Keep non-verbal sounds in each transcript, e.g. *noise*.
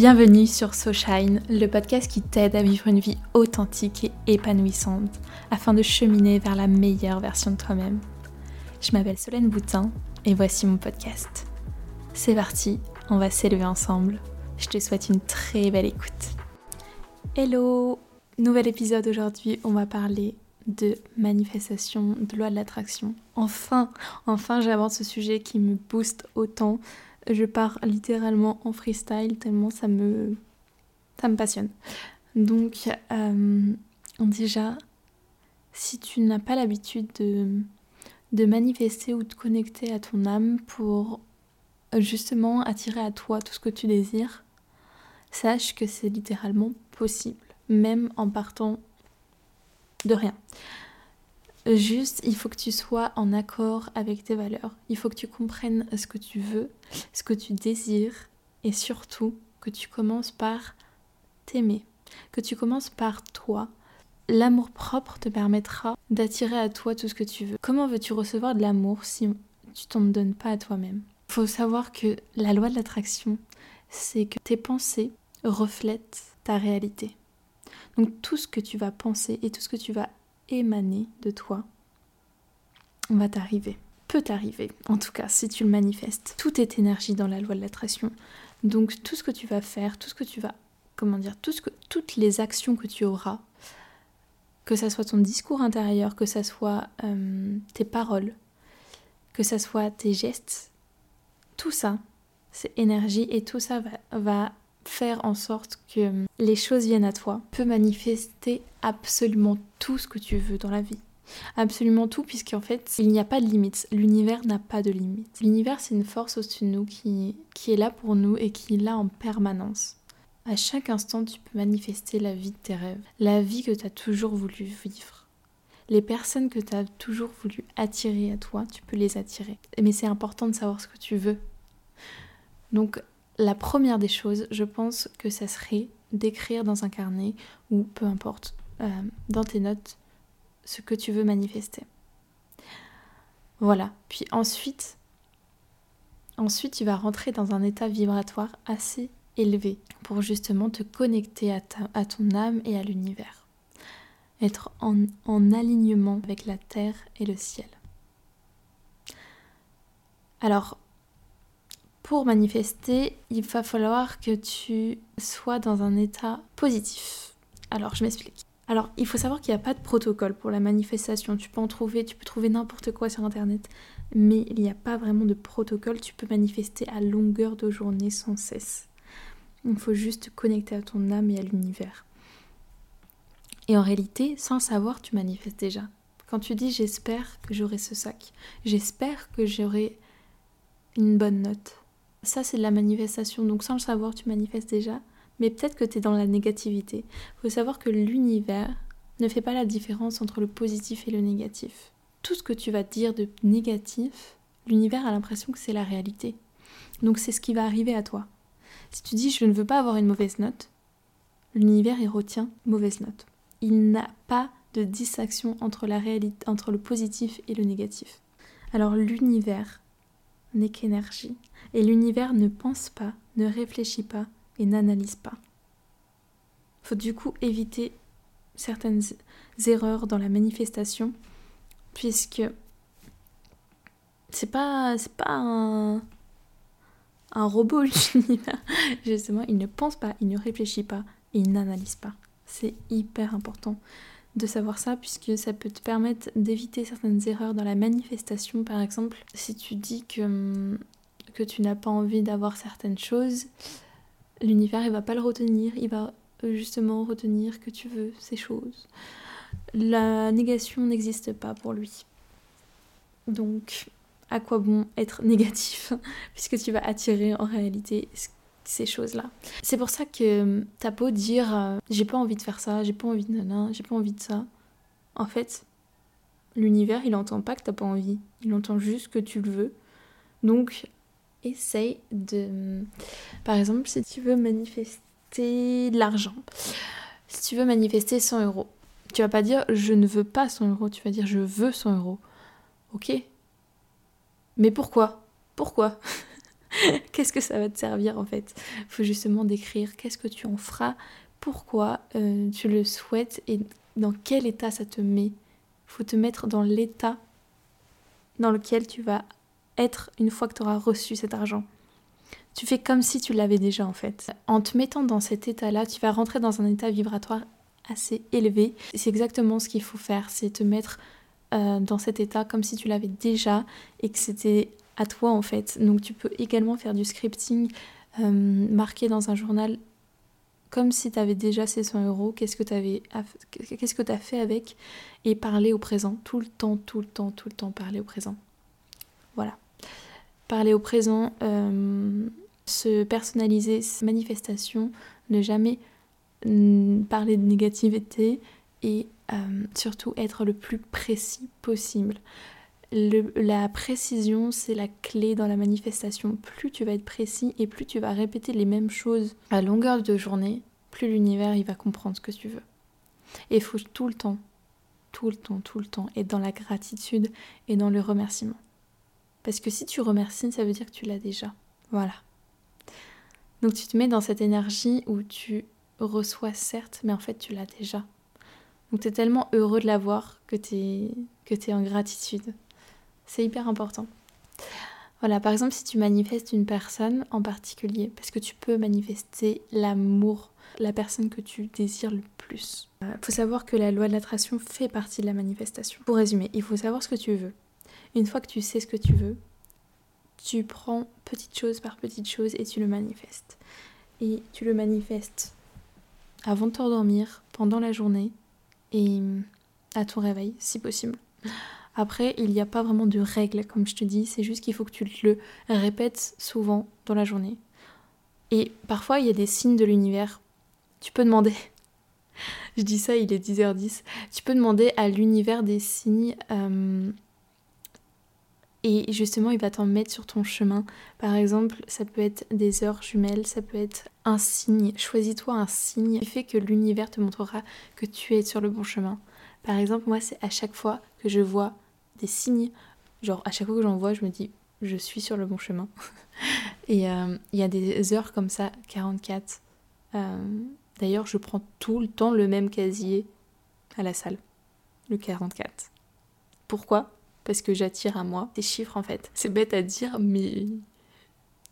Bienvenue sur SoShine, le podcast qui t'aide à vivre une vie authentique et épanouissante afin de cheminer vers la meilleure version de toi-même. Je m'appelle Solène Boutin et voici mon podcast. C'est parti, on va s'élever ensemble. Je te souhaite une très belle écoute. Hello Nouvel épisode aujourd'hui, on va parler de manifestation, de loi de l'attraction. Enfin, enfin j'aborde ce sujet qui me booste autant je pars littéralement en freestyle tellement ça me, ça me passionne. Donc euh, déjà, si tu n'as pas l'habitude de, de manifester ou de connecter à ton âme pour justement attirer à toi tout ce que tu désires, sache que c'est littéralement possible, même en partant de rien. Juste, il faut que tu sois en accord avec tes valeurs. Il faut que tu comprennes ce que tu veux, ce que tu désires et surtout que tu commences par t'aimer, que tu commences par toi. L'amour propre te permettra d'attirer à toi tout ce que tu veux. Comment veux-tu recevoir de l'amour si tu t'en donnes pas à toi-même? Il faut savoir que la loi de l'attraction, c'est que tes pensées reflètent ta réalité. Donc tout ce que tu vas penser et tout ce que tu vas émaner de toi va t'arriver. Peut t'arriver, en tout cas, si tu le manifestes. Tout est énergie dans la loi de l'attraction. Donc tout ce que tu vas faire, tout ce que tu vas, comment dire, toutes les actions que tu auras, que ça soit ton discours intérieur, que ça soit euh, tes paroles, que ça soit tes gestes, tout ça, c'est énergie et tout ça va faire en sorte que les choses viennent à toi, peut manifester absolument tout ce que tu veux dans la vie. Absolument tout, puisqu'en fait, il n'y a pas de limite. L'univers n'a pas de limite. L'univers, c'est une force au-dessus de nous qui, qui est là pour nous et qui est là en permanence. À chaque instant, tu peux manifester la vie de tes rêves, la vie que tu as toujours voulu vivre. Les personnes que tu as toujours voulu attirer à toi, tu peux les attirer. Mais c'est important de savoir ce que tu veux. Donc la première des choses, je pense que ça serait d'écrire dans un carnet ou peu importe, euh, dans tes notes, ce que tu veux manifester. Voilà. Puis ensuite, ensuite, tu vas rentrer dans un état vibratoire assez élevé pour justement te connecter à, ton âme et à l'univers. Être en alignement avec la terre et le ciel. Alors, pour manifester, il va falloir que tu sois dans un état positif. Alors, je m'explique. Alors, il faut savoir qu'il n'y a pas de protocole pour la manifestation. Tu peux en trouver, tu peux trouver n'importe quoi sur internet, mais il n'y a pas vraiment de protocole. Tu peux manifester à longueur de journée sans cesse. Il faut juste te connecter à ton âme et à l'univers. Et en réalité, sans savoir, tu manifestes déjà. Quand tu dis j'espère que j'aurai ce sac, j'espère que j'aurai une bonne note, ça, c'est de la manifestation. Donc, sans le savoir, tu manifestes déjà. Mais peut-être que tu es dans la négativité. Il faut savoir que l'univers ne fait pas la différence entre le positif et le négatif. Tout ce que tu vas dire de négatif, l'univers a l'impression que c'est la réalité. Donc, c'est ce qui va arriver à toi. Si tu dis je ne veux pas avoir une mauvaise note, l'univers il retient mauvaise note. Il n'a pas de distinction entre la réalité, entre le positif et le négatif. Alors l'univers n'est qu'énergie. Et l'univers ne pense pas, ne réfléchit pas et n'analyse pas. Faut du coup éviter certaines erreurs dans la manifestation, puisque c'est pas c'est pas un, robot. *laughs* Justement, il ne pense pas, il ne réfléchit pas et il n'analyse pas. C'est hyper important de savoir ça puisque ça peut te permettre d'éviter certaines erreurs dans la manifestation. Par exemple, si tu dis que, hum, que tu n'as pas envie d'avoir certaines choses, l'univers il va pas le retenir, il va euh, justement retenir que tu veux ces choses. La négation n'existe pas pour lui. Donc, à quoi bon être négatif *laughs* puisque tu vas attirer en réalité ces choses-là. C'est pour ça que euh, t'as beau dire euh, j'ai pas envie de faire ça, j'ai pas envie de nana, j'ai pas envie de ça. En fait, l'univers il entend pas que t'as pas envie, il entend juste que tu le veux. Donc, essaye de. Par exemple, si tu veux manifester de l'argent, si tu veux manifester 100 euros, tu vas pas dire je ne veux pas 100 euros, tu vas dire je veux 100 euros. Ok? Mais pourquoi? Pourquoi? *laughs* *laughs* qu'est-ce que ça va te servir en fait? Il faut justement décrire qu'est-ce que tu en feras, pourquoi euh, tu le souhaites et dans quel état ça te met. Il faut te mettre dans l'état dans lequel tu vas être une fois que tu auras reçu cet argent. Tu fais comme si tu l'avais déjà en fait. En te mettant dans cet état-là, tu vas rentrer dans un état vibratoire assez élevé. C'est exactement ce qu'il faut faire, c'est te mettre euh, dans cet état comme si tu l'avais déjà et que c'était à toi en fait. Donc tu peux également faire du scripting, euh, marquer dans un journal comme si tu avais déjà ces 100 euros, qu'est-ce que tu as fait avec? Et parler au présent tout le temps, tout le temps, tout le temps parler au présent. Voilà. Parler au présent, euh, se personnaliser, manifestation, ne jamais parler de négativité et euh, surtout être le plus précis possible. La précision, c'est la clé dans la manifestation. Plus tu vas être précis et plus tu vas répéter les mêmes choses à longueur de journée, plus l'univers va comprendre ce que tu veux. Et il faut tout le temps, tout le temps, tout le temps être dans la gratitude et dans le remerciement. Parce que si tu remercies, ça veut dire que tu l'as déjà. Voilà. Donc tu te mets dans cette énergie où tu reçois certes, mais en fait tu l'as déjà. Donc tu es tellement heureux de l'avoir que tu es, que es en gratitude. C'est hyper important. Voilà, par exemple, si tu manifestes une personne en particulier, parce que tu peux manifester l'amour, la personne que tu désires le plus. Il euh, faut savoir que la loi de l'attraction fait partie de la manifestation. Pour résumer, il faut savoir ce que tu veux. Une fois que tu sais ce que tu veux, tu prends petite chose par petite chose et tu le manifestes. Et tu le manifestes avant de t'endormir, pendant la journée et à ton réveil, si possible. Après, il n'y a pas vraiment de règles, comme je te dis, c'est juste qu'il faut que tu le répètes souvent dans la journée. Et parfois, il y a des signes de l'univers. Tu peux demander, *laughs* je dis ça, il est 10h10, tu peux demander à l'univers des signes euh, et justement, il va t'en mettre sur ton chemin. Par exemple, ça peut être des heures jumelles, ça peut être un signe. Choisis-toi un signe qui fait que l'univers te montrera que tu es sur le bon chemin. Par exemple, moi, c'est à chaque fois que je vois des signes, genre à chaque fois que j'en vois, je me dis, je suis sur le bon chemin. *laughs* et euh, il y a des heures comme ça, 44. Euh, d'ailleurs, je prends tout le temps le même casier à la salle, le 44. Pourquoi? Parce que j'attire à moi des chiffres en fait. C'est bête à dire, mais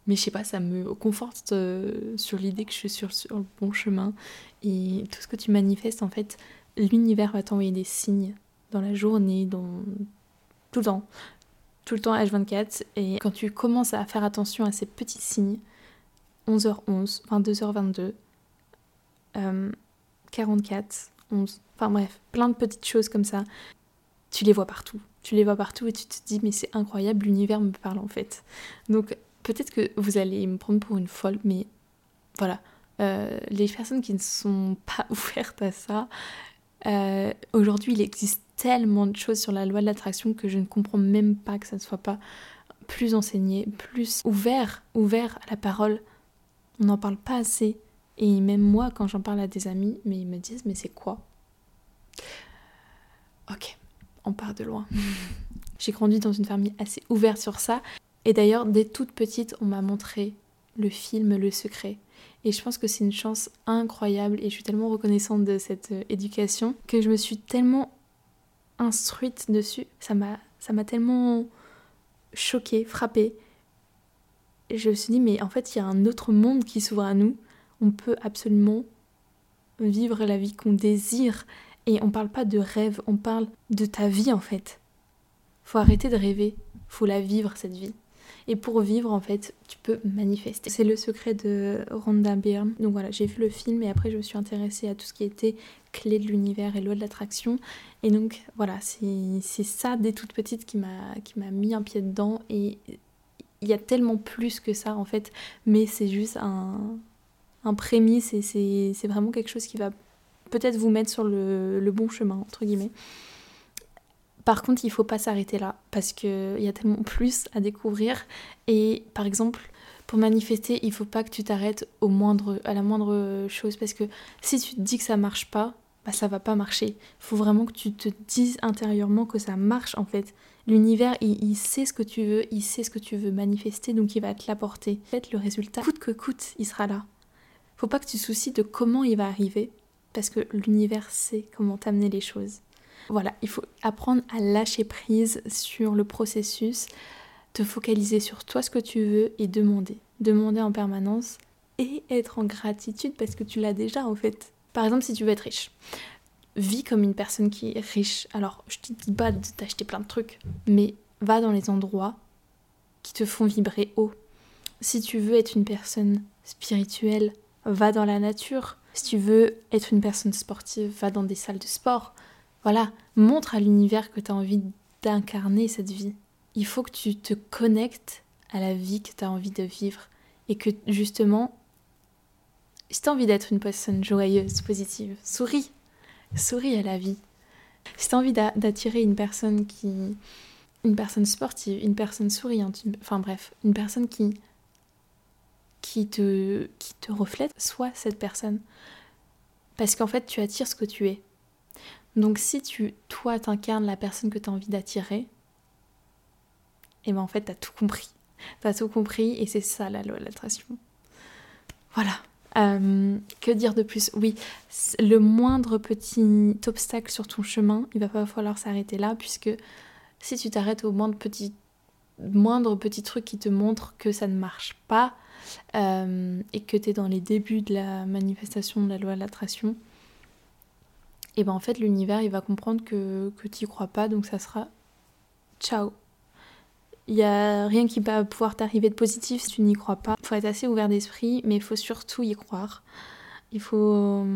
mais je sais pas, ça me conforte euh, sur l'idée que je suis sur, sur, le bon chemin. Et tout ce que tu manifestes, en fait, l'univers va t'envoyer des signes dans la journée, dans tout le temps, tout le temps H24. Et quand tu commences à faire attention à ces petits signes, 11h11, 22h22, 44, 11, enfin bref, plein de petites choses comme ça, tu les vois partout tu les vois partout et tu te dis mais c'est incroyable, l'univers me parle en fait. Donc peut-être que vous allez me prendre pour une folle, mais voilà, euh, les personnes qui ne sont pas *laughs* ouvertes à ça, euh, aujourd'hui il existe tellement de choses sur la loi de l'attraction que je ne comprends même pas que ça ne soit pas plus enseigné, plus ouvert, ouvert à la parole. On n'en parle pas assez. Et même moi, quand j'en parle à des amis, mais ils me disent mais c'est quoi? Ok on part de loin. *laughs* J'ai grandi dans une famille assez ouverte sur ça. Et d'ailleurs, dès toute petite, on m'a montré le film Le Secret. Et je pense que c'est une chance incroyable et je suis tellement reconnaissante de cette euh, éducation que je me suis tellement instruite dessus. Ça m'a, ça m'a tellement choquée, frappée. je me suis dit, mais en fait, il y a un autre monde qui s'ouvre à nous. On peut absolument vivre la vie qu'on désire et on parle pas de rêve, on parle de ta vie en fait. Faut arrêter de rêver, faut la vivre cette vie. Et pour vivre, en fait, tu peux manifester. C'est le secret de Rhonda Byrne. Donc voilà, j'ai vu le film et après je me suis intéressée à tout ce qui était clé de l'univers et loi de l'attraction. Et donc voilà, c'est ça dès toute petite qui m'a mis un pied dedans. Et il y a tellement plus que ça en fait, mais c'est juste un, un prémisse et c'est vraiment quelque chose qui va peut-être vous mettre sur le, bon chemin, entre guillemets. Par contre, il faut pas s'arrêter là parce qu'il y a tellement plus à découvrir. Et par exemple, pour manifester, il faut pas que tu t'arrêtes à la moindre chose parce que si tu te dis que ça marche pas, bah, ça va pas marcher. Il faut vraiment que tu te dises intérieurement que ça marche en fait. L'univers, il, sait ce que tu veux, il sait ce que tu veux manifester, donc il va te l'apporter. En fait, le résultat, coûte que coûte, il sera là. Faut pas que tu soucies de comment il va arriver, parce que l'univers sait comment t'amener les choses. Voilà, il faut apprendre à lâcher prise sur le processus, te focaliser sur toi ce que tu veux et demander. Demander en permanence et être en gratitude parce que tu l'as déjà en fait. Par exemple, si tu veux être riche, vis comme une personne qui est riche. Alors, je te dis pas d'acheter plein de trucs, mais va dans les endroits qui te font vibrer haut. Si tu veux être une personne spirituelle, va dans la nature. Si tu veux être une personne sportive, va dans des salles de sport. Voilà, montre à l'univers que tu as envie d'incarner cette vie. Il faut que tu te connectes à la vie que tu as envie de vivre et que justement, si tu as envie d'être une personne joyeuse, positive, souris, souris à la vie. Si tu as envie d'attirer une personne qui une personne sportive, une personne souriante, enfin bref, une personne qui qui te qui te reflète, sois cette personne. Parce qu'en fait, tu attires ce que tu es. Donc si tu toi t'incarnes la personne que tu as envie d'attirer, et eh ben en fait, tu as tout compris. Tu as tout compris et c'est ça la loi de l'attraction. Voilà. Euh, que dire de plus? Oui, le moindre petit obstacle sur ton chemin, il va pas falloir s'arrêter là, puisque si tu t'arrêtes au moindre petit, truc qui te montre que ça ne marche pas, euh, et que tu es dans les débuts de la manifestation de la loi de l'attraction, et ben en fait l'univers il va comprendre que, que tu n'y crois pas, donc ça sera ciao, il n'y a rien qui va pouvoir t'arriver de positif si tu n'y crois pas. Il faut être assez ouvert d'esprit, mais il faut surtout y croire. Il faut...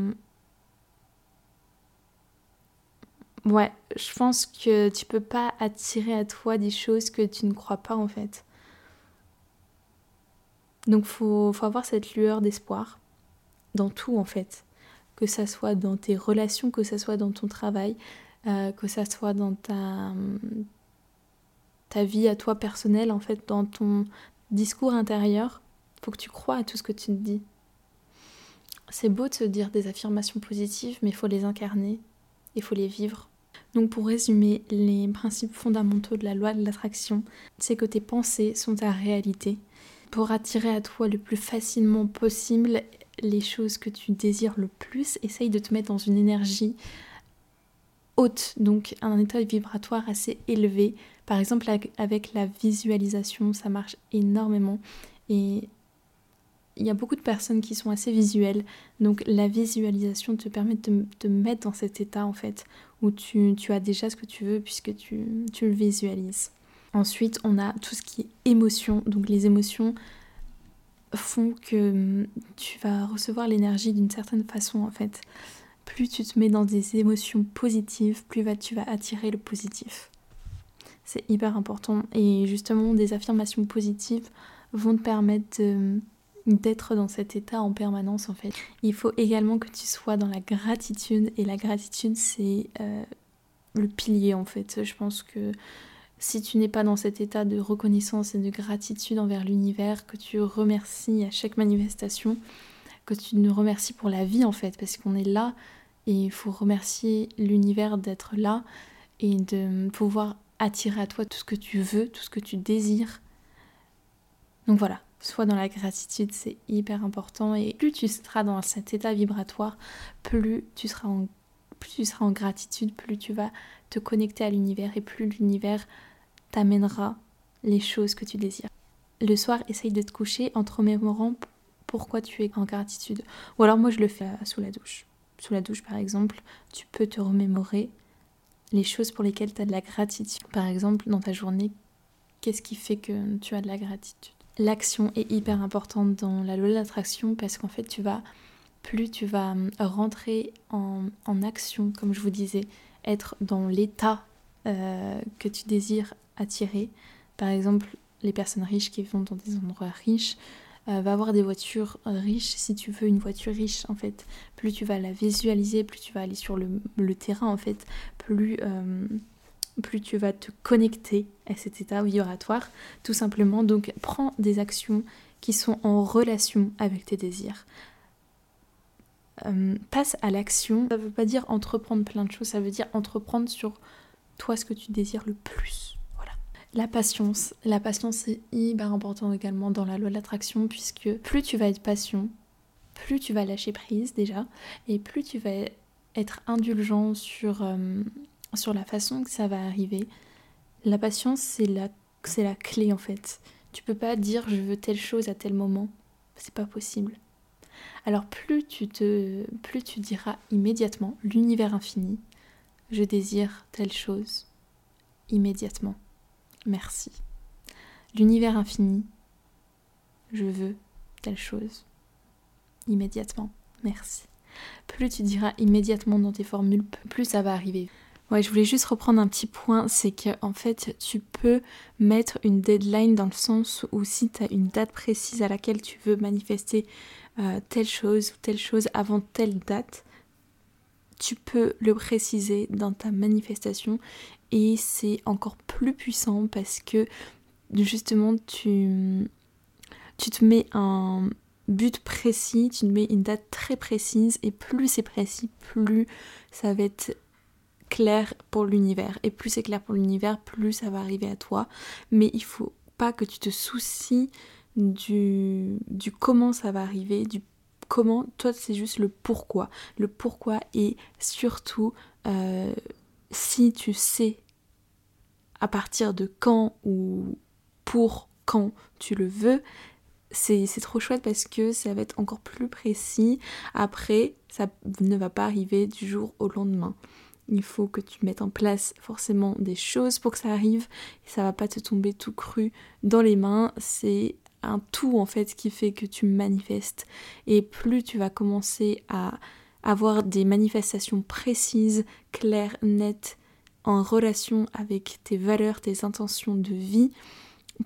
Ouais, je pense que tu peux pas attirer à toi des choses que tu ne crois pas en fait. Donc faut, faut avoir cette lueur d'espoir dans tout en fait. Que ça soit dans tes relations, que ça soit dans ton travail, euh, que ça soit dans ta, ta vie à toi personnelle, en fait, dans ton discours intérieur, faut que tu crois à tout ce que tu te dis. C'est beau de se dire des affirmations positives, mais il faut les incarner, il faut les vivre. Donc pour résumer, les principes fondamentaux de la loi de l'attraction, c'est que tes pensées sont ta réalité. Pour attirer à toi le plus facilement possible les choses que tu désires le plus, essaye de te mettre dans une énergie haute, donc un état vibratoire assez élevé. Par exemple, avec la visualisation, ça marche énormément. Et il y a beaucoup de personnes qui sont assez visuelles. Donc la visualisation te permet de te mettre dans cet état, en fait, où tu, as déjà ce que tu veux puisque tu, tu le visualises. Ensuite, on a tout ce qui est émotion. Donc les émotions font que tu vas recevoir l'énergie d'une certaine façon, en fait plus tu te mets dans des émotions positives, plus tu vas attirer le positif. C'est hyper important. Et justement, des affirmations positives vont te permettre d'être dans cet état en permanence en fait. Il faut également que tu sois dans la gratitude et la gratitude c'est euh, le pilier en fait. Je pense que si tu n'es pas dans cet état de reconnaissance et de gratitude envers l'univers, que tu remercies à chaque manifestation, que tu nous remercies pour la vie en fait, parce qu'on est là et il faut remercier l'univers d'être là et de pouvoir attirer à toi tout ce que tu veux, tout ce que tu désires. Donc voilà, sois dans la gratitude, c'est hyper important et plus tu seras dans cet état vibratoire, plus tu seras en, plus tu seras en gratitude, plus tu vas te connecter à l'univers et plus l'univers t'amènera les choses que tu désires. Le soir, essaye de te coucher en te remémorant pourquoi tu es en gratitude. Ou alors moi je le fais euh, sous la douche. Sous la douche par exemple, tu peux te remémorer les choses pour lesquelles tu as de la gratitude. Par exemple, dans ta journée, qu'est-ce qui fait que tu as de la gratitude? L'action est hyper importante dans la loi de l'attraction parce qu'en fait, tu vas plus tu vas hum, rentrer en, action, comme je vous disais, être dans l'état euh, que tu désires attirer. Par exemple, les personnes riches qui vont dans des endroits riches euh, va avoir des voitures riches si tu veux une voiture riche en fait. Plus tu vas la visualiser, plus tu vas aller sur le, terrain en fait, plus, euh, plus tu vas te connecter à cet état vibratoire tout simplement. Donc prends des actions qui sont en relation avec tes désirs. euh, passe à l'action. Ça veut pas dire entreprendre plein de choses, ça veut dire entreprendre sur toi ce que tu désires le plus. La patience. La patience est hyper important également dans la loi de l'attraction puisque plus tu vas être patient, plus tu vas lâcher prise déjà et plus tu vas être indulgent sur, euh, sur la façon que ça va arriver. La patience, c'est la, la clé en fait. Tu peux pas dire je veux telle chose à tel moment. C'est pas possible. Alors plus tu te plus tu diras immédiatement l'univers infini, je désire telle chose immédiatement. Merci. L'univers infini, je veux telle chose immédiatement. Merci. Plus tu diras immédiatement dans tes formules, plus ça va arriver. Ouais, je voulais juste reprendre un petit point, c'est que en fait, tu peux mettre une deadline dans le sens où si tu as une date précise à laquelle tu veux manifester euh, telle chose ou telle chose avant telle date, tu peux le préciser dans ta manifestation et c'est encore plus puissant parce que justement tu, tu te mets un but précis, tu te mets une date très précise et plus c'est précis, plus ça va être clair pour l'univers. Et plus c'est clair pour l'univers, plus ça va arriver à toi. Mais il faut pas que tu te soucies du, du comment ça va arriver, du comment, toi c'est juste le pourquoi. Le pourquoi et surtout euh, si tu sais à partir de quand ou pour quand tu le veux, c'est trop chouette parce que ça va être encore plus précis. Après, ça ne va pas arriver du jour au lendemain il faut que tu mettes en place forcément des choses pour que ça arrive. Ça va pas te tomber tout cru dans les mains. C'est un tout en fait qui fait que tu manifestes. Et plus tu vas commencer à avoir des manifestations précises, claires, nettes, en relation avec tes valeurs, tes intentions de vie,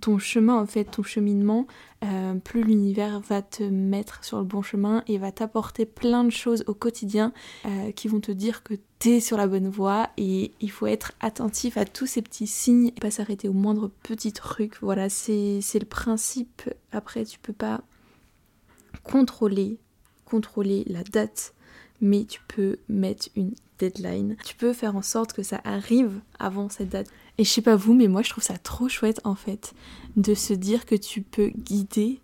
ton chemin, en fait, ton cheminement, euh, plus l'univers va te mettre sur le bon chemin et va t'apporter plein de choses au quotidien euh, qui vont te dire que tu es sur la bonne voie et il faut être attentif à tous ces petits signes et pas s'arrêter au moindre petit truc. Voilà, c'est le principe. Après, tu peux pas contrôler, contrôler la date, mais tu peux mettre une deadline. Tu peux faire en sorte que ça arrive avant cette date. Et je sais pas vous, mais moi je trouve ça trop chouette en fait de se dire que tu peux guider,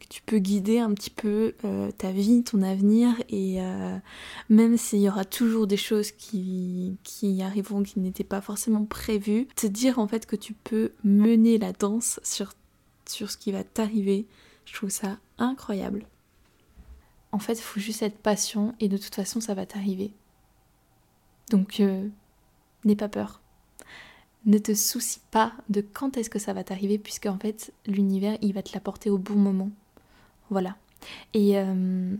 que tu peux guider un petit peu euh, ta vie, ton avenir, et euh, même s'il y aura toujours des choses qui, qui arriveront qui n'étaient pas forcément prévues, te dire en fait que tu peux mener la danse sur, sur ce qui va t'arriver, je trouve ça incroyable. En fait, il faut juste être patient et de toute façon ça va t'arriver. Donc, euh, n'aie pas peur ne te soucie pas de quand est-ce que ça va t'arriver, puisque en fait, l'univers, il va te l'apporter au bon moment. Voilà. Et, euh,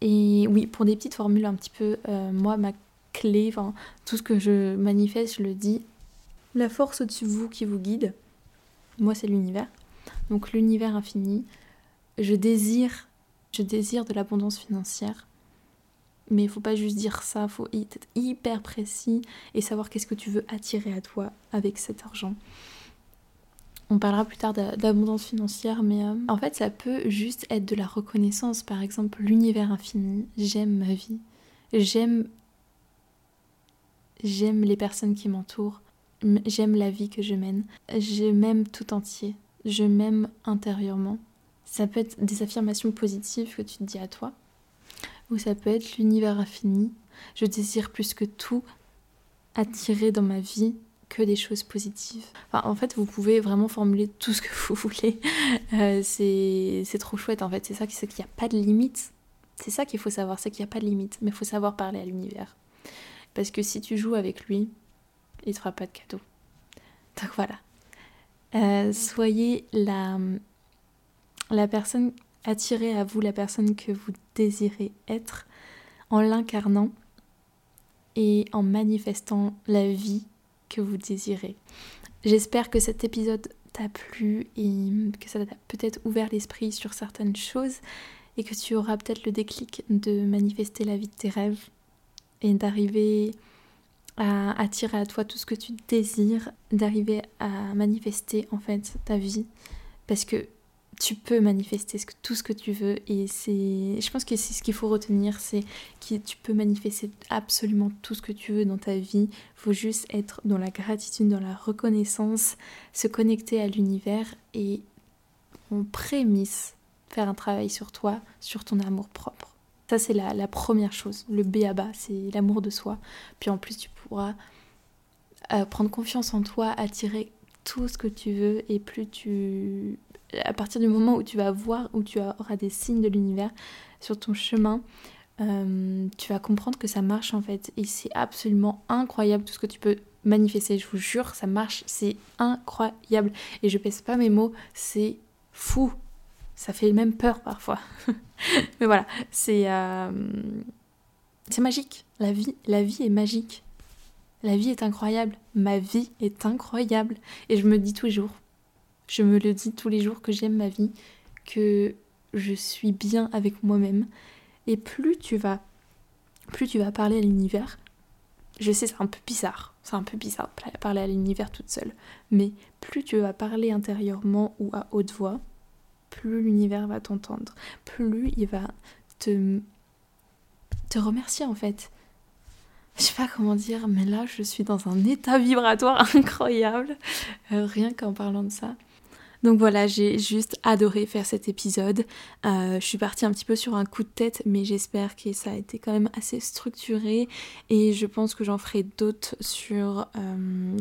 oui, pour des petites formules un petit peu, euh, moi, ma clé, enfin, tout ce que je manifeste, je le dis, la force au-dessus de vous qui vous guide, moi, c'est l'univers. Donc, l'univers infini, je désire, je désire de l'abondance financière mais il faut pas juste dire ça, faut être hyper précis et savoir qu'est-ce que tu veux attirer à toi avec cet argent. On parlera plus tard d'abondance financière, mais euh, en fait, ça peut juste être de la reconnaissance. Par exemple, l'univers infini. J'aime ma vie. J'aime. J'aime les personnes qui m'entourent. J'aime la vie que je mène. Je m'aime tout entier. Je m'aime intérieurement. Ça peut être des affirmations positives que tu te dis à toi ou ça peut être l'univers infini. Je désire plus que tout attirer dans ma vie que des choses positives. Enfin, en fait, vous pouvez vraiment formuler tout ce que *laughs* vous voulez. Euh, c'est trop chouette, en fait. C'est ça, c'est qu'il n'y a pas de limite. C'est ça qu'il faut savoir, c'est qu'il n'y a pas de limite. Mais il faut savoir parler à l'univers. Parce que si tu joues avec lui, il ne te fera pas de cadeau. Donc voilà. Euh, soyez la, la personne attirez à vous la personne que vous désirez être en l'incarnant et en manifestant la vie que vous désirez. J'espère que cet épisode t'a plu et que ça t'a peut-être ouvert l'esprit sur certaines choses et que tu auras peut-être le déclic de manifester la vie de tes rêves et d'arriver à attirer à toi tout ce que tu désires, d'arriver à manifester en fait ta vie parce que tu peux manifester tout ce que tu veux et c'est je pense que c'est ce qu'il faut retenir c'est que tu peux manifester absolument tout ce que tu veux dans ta vie. Faut juste être dans la gratitude dans la reconnaissance se connecter à l'univers et en prémisse faire un travail sur toi sur ton amour propre. Ça c'est la, première chose. Le B à bas c'est l'amour de soi. Puis en plus tu pourras euh, prendre confiance en toi attirer tout ce que tu veux et plus tu à partir du moment où tu vas voir, où tu auras des signes de l'univers sur ton chemin, euh, tu vas comprendre que ça marche en fait. Et c'est absolument incroyable tout ce que tu peux manifester. Je vous jure, ça marche, c'est incroyable. Et je pèse pas mes mots, c'est fou. Ça fait même peur parfois. *laughs* Mais voilà, c'est euh, c'est magique. La vie, la vie est magique. La vie est incroyable. Ma vie est incroyable. Et je me dis toujours, je me le dis tous les jours que j'aime ma vie, que je suis bien avec moi-même. Et plus tu vas, plus tu vas parler à l'univers, je sais c'est un peu bizarre, c'est un peu bizarre de parler à l'univers toute seule, mais plus tu vas parler intérieurement ou à haute voix, plus l'univers va t'entendre, plus il va te, te remercier en fait. Je sais pas comment dire, mais là je suis dans un état vibratoire *laughs* incroyable, euh, rien qu'en parlant de ça. Donc voilà, j'ai juste adoré faire cet épisode. Euh, je suis partie un petit peu sur un coup de tête, mais j'espère que ça a été quand même assez structuré et je pense que j'en ferai d'autres sur, euh,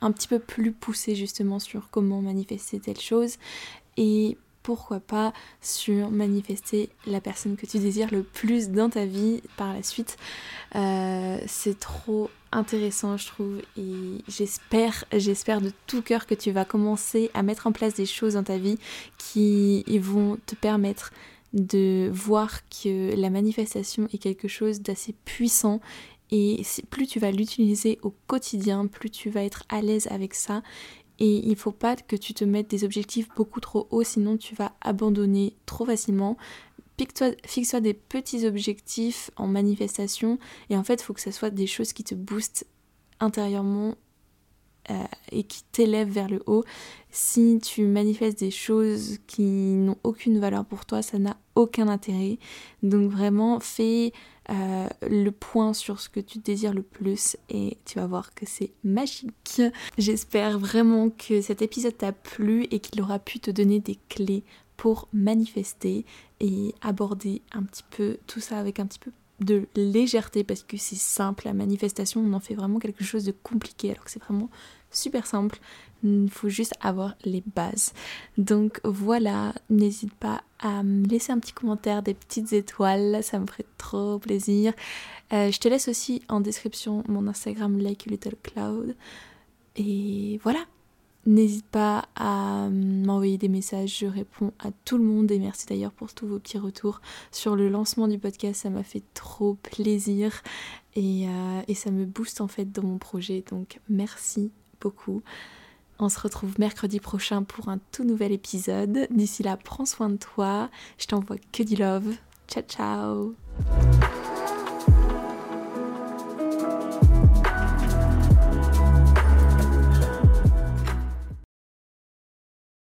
un petit peu plus poussé justement sur comment manifester telle chose. Et pourquoi pas sur manifester la personne que tu désires le plus dans ta vie par la suite. Euh, c'est trop intéressant je trouve et j'espère j'espère de tout cœur que tu vas commencer à mettre en place des choses dans ta vie qui vont te permettre de voir que la manifestation est quelque chose d'assez puissant et plus tu vas l'utiliser au quotidien, plus tu vas être à l'aise avec ça et il faut pas que tu te mettes des objectifs beaucoup trop hauts, sinon tu vas abandonner trop facilement. Fixe-toi des petits objectifs en manifestation et en fait, il faut que ce soit des choses qui te boostent intérieurement et qui t'élèvent vers le haut. Si tu manifestes des choses qui n'ont aucune valeur pour toi, ça n'a aucun intérêt. Donc vraiment, fais euh, le point sur ce que tu désires le plus et tu vas voir que c'est magique. J'espère vraiment que cet épisode t'a plu et qu'il aura pu te donner des clés pour manifester et aborder un petit peu tout ça avec un petit peu de légèreté parce que c'est simple, la manifestation, on en fait vraiment quelque chose de compliqué alors que c'est vraiment super simple. Il faut juste avoir les bases. Donc voilà, n'hésite pas à me laisser un petit commentaire, des petites étoiles, ça me ferait trop plaisir. Euh, je te laisse aussi en description mon Instagram Like Little Cloud. Et voilà, N'hésite pas à m'envoyer des messages, je réponds à tout le monde et merci d'ailleurs pour tous vos petits retours sur le lancement du podcast, ça m'a fait trop plaisir et, euh, et, ça me booste en fait dans mon projet donc merci beaucoup. On se retrouve mercredi prochain pour un tout nouvel épisode. D'ici là, prends soin de toi, je t'envoie que du love. Ciao ciao